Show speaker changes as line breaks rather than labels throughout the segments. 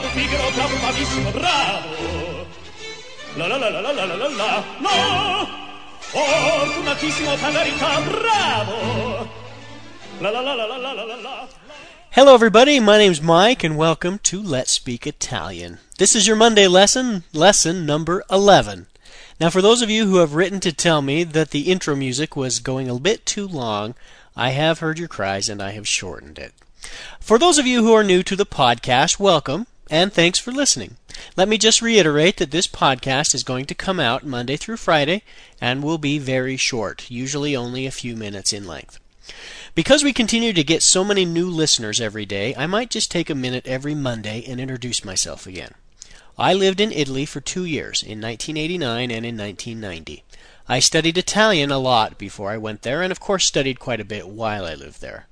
bravo bravo, bravissimo, bravo. La la la la la la la la la. Fortunatissimo, bravo. La la la la la la la la la.
Hello, everybody. My name's Mike, and welcome to Let's Speak Italian. This is your Monday lesson, lesson number 11. Now, for those of you who have written to tell me that the intro music was going a bit too long, I have heard your cries and I have shortened it. For those of you who are new to the podcast, welcome and thanks for listening. Let me just reiterate that this podcast is going to come out Monday through Friday and will be very short, usually only a few minutes in length. Because we continue to get so many new listeners every day, I might just take a minute every Monday and introduce myself again. I lived in Italy for two years, in 1989 and in 1990. I studied Italian a lot before I went there, and of course studied quite a bit while I lived there.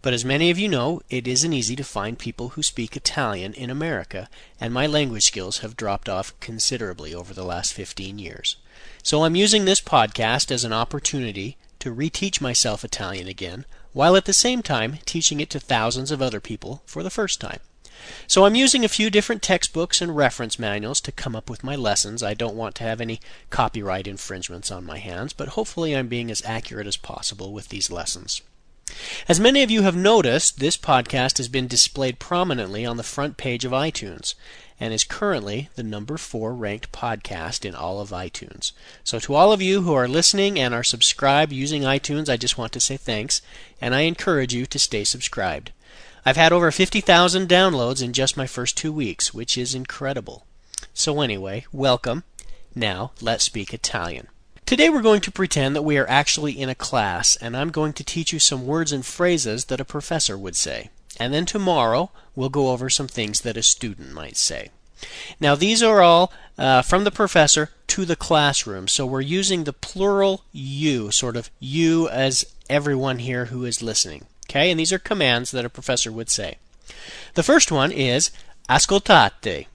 But as many of you know, it isn't easy to find people who speak Italian in America, and my language skills have dropped off considerably over the last 15 years. So I'm using this podcast as an opportunity to reteach myself Italian again, while at the same time teaching it to thousands of other people for the first time. So I'm using a few different textbooks and reference manuals to come up with my lessons. I don't want to have any copyright infringements on my hands, but hopefully I'm being as accurate as possible with these lessons. As many of you have noticed, this podcast has been displayed prominently on the front page of iTunes and is currently the number four ranked podcast in all of iTunes. So, to all of you who are listening and are subscribed using iTunes, I just want to say thanks, and I encourage you to stay subscribed. I've had over 50,000 downloads in just my first two weeks, which is incredible. So, anyway, welcome. Now, let's speak Italian. Today we're going to pretend that we are actually in a class, and I'm going to teach you some words and phrases that a professor would say. And then tomorrow we'll go over some things that a student might say. Now, these are all uh, from the professor to the classroom, so we're using the plural you, sort of you as everyone here who is listening. Okay, and these are commands that a professor would say. The first one is ascoltate.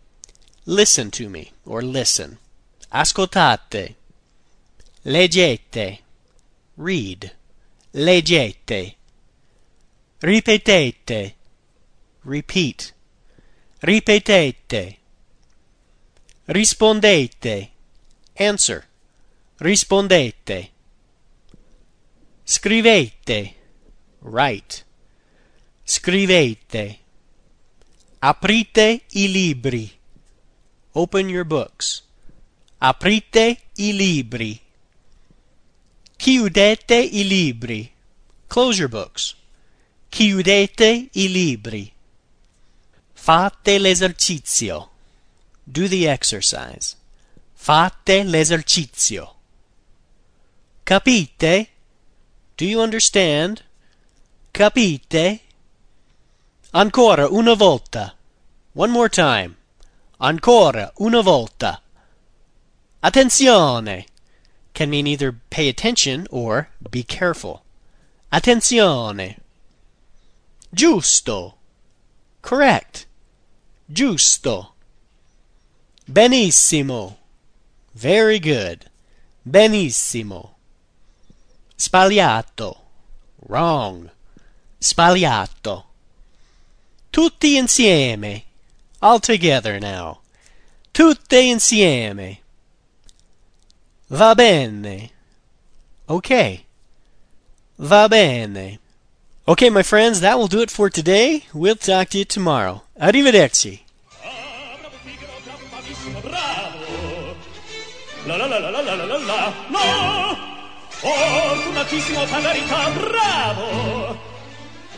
Listen to me, or listen. Ascoltate. Leggete. Read. Leggete. Ripetete. Repeat. Ripetete. Rispondete. Answer. Rispondete. Scrivete write. Scrivete. Aprite i libri. Open your books. Aprite i libri. Chiudete i libri. Close your books. Chiudete i libri. Fate l'esercizio. Do the exercise. Fate l'esercizio. Capite? Do you understand? Capite? Ancora una volta. One more time. Ancora una volta. Attenzione can mean either pay attention or be careful. Attenzione. Giusto. Correct. Giusto. Benissimo. Very good. Benissimo. Sbagliato. Wrong. Sbagliato. Tutti insieme. All together now. Tutte insieme. Va bene. Okay. Va bene. Okay, my friends, that will do it for today. We'll talk to you tomorrow. Arrivederci.
La la la la la la la la la. No! Oh, Fortunatissimo, per verità, bravo.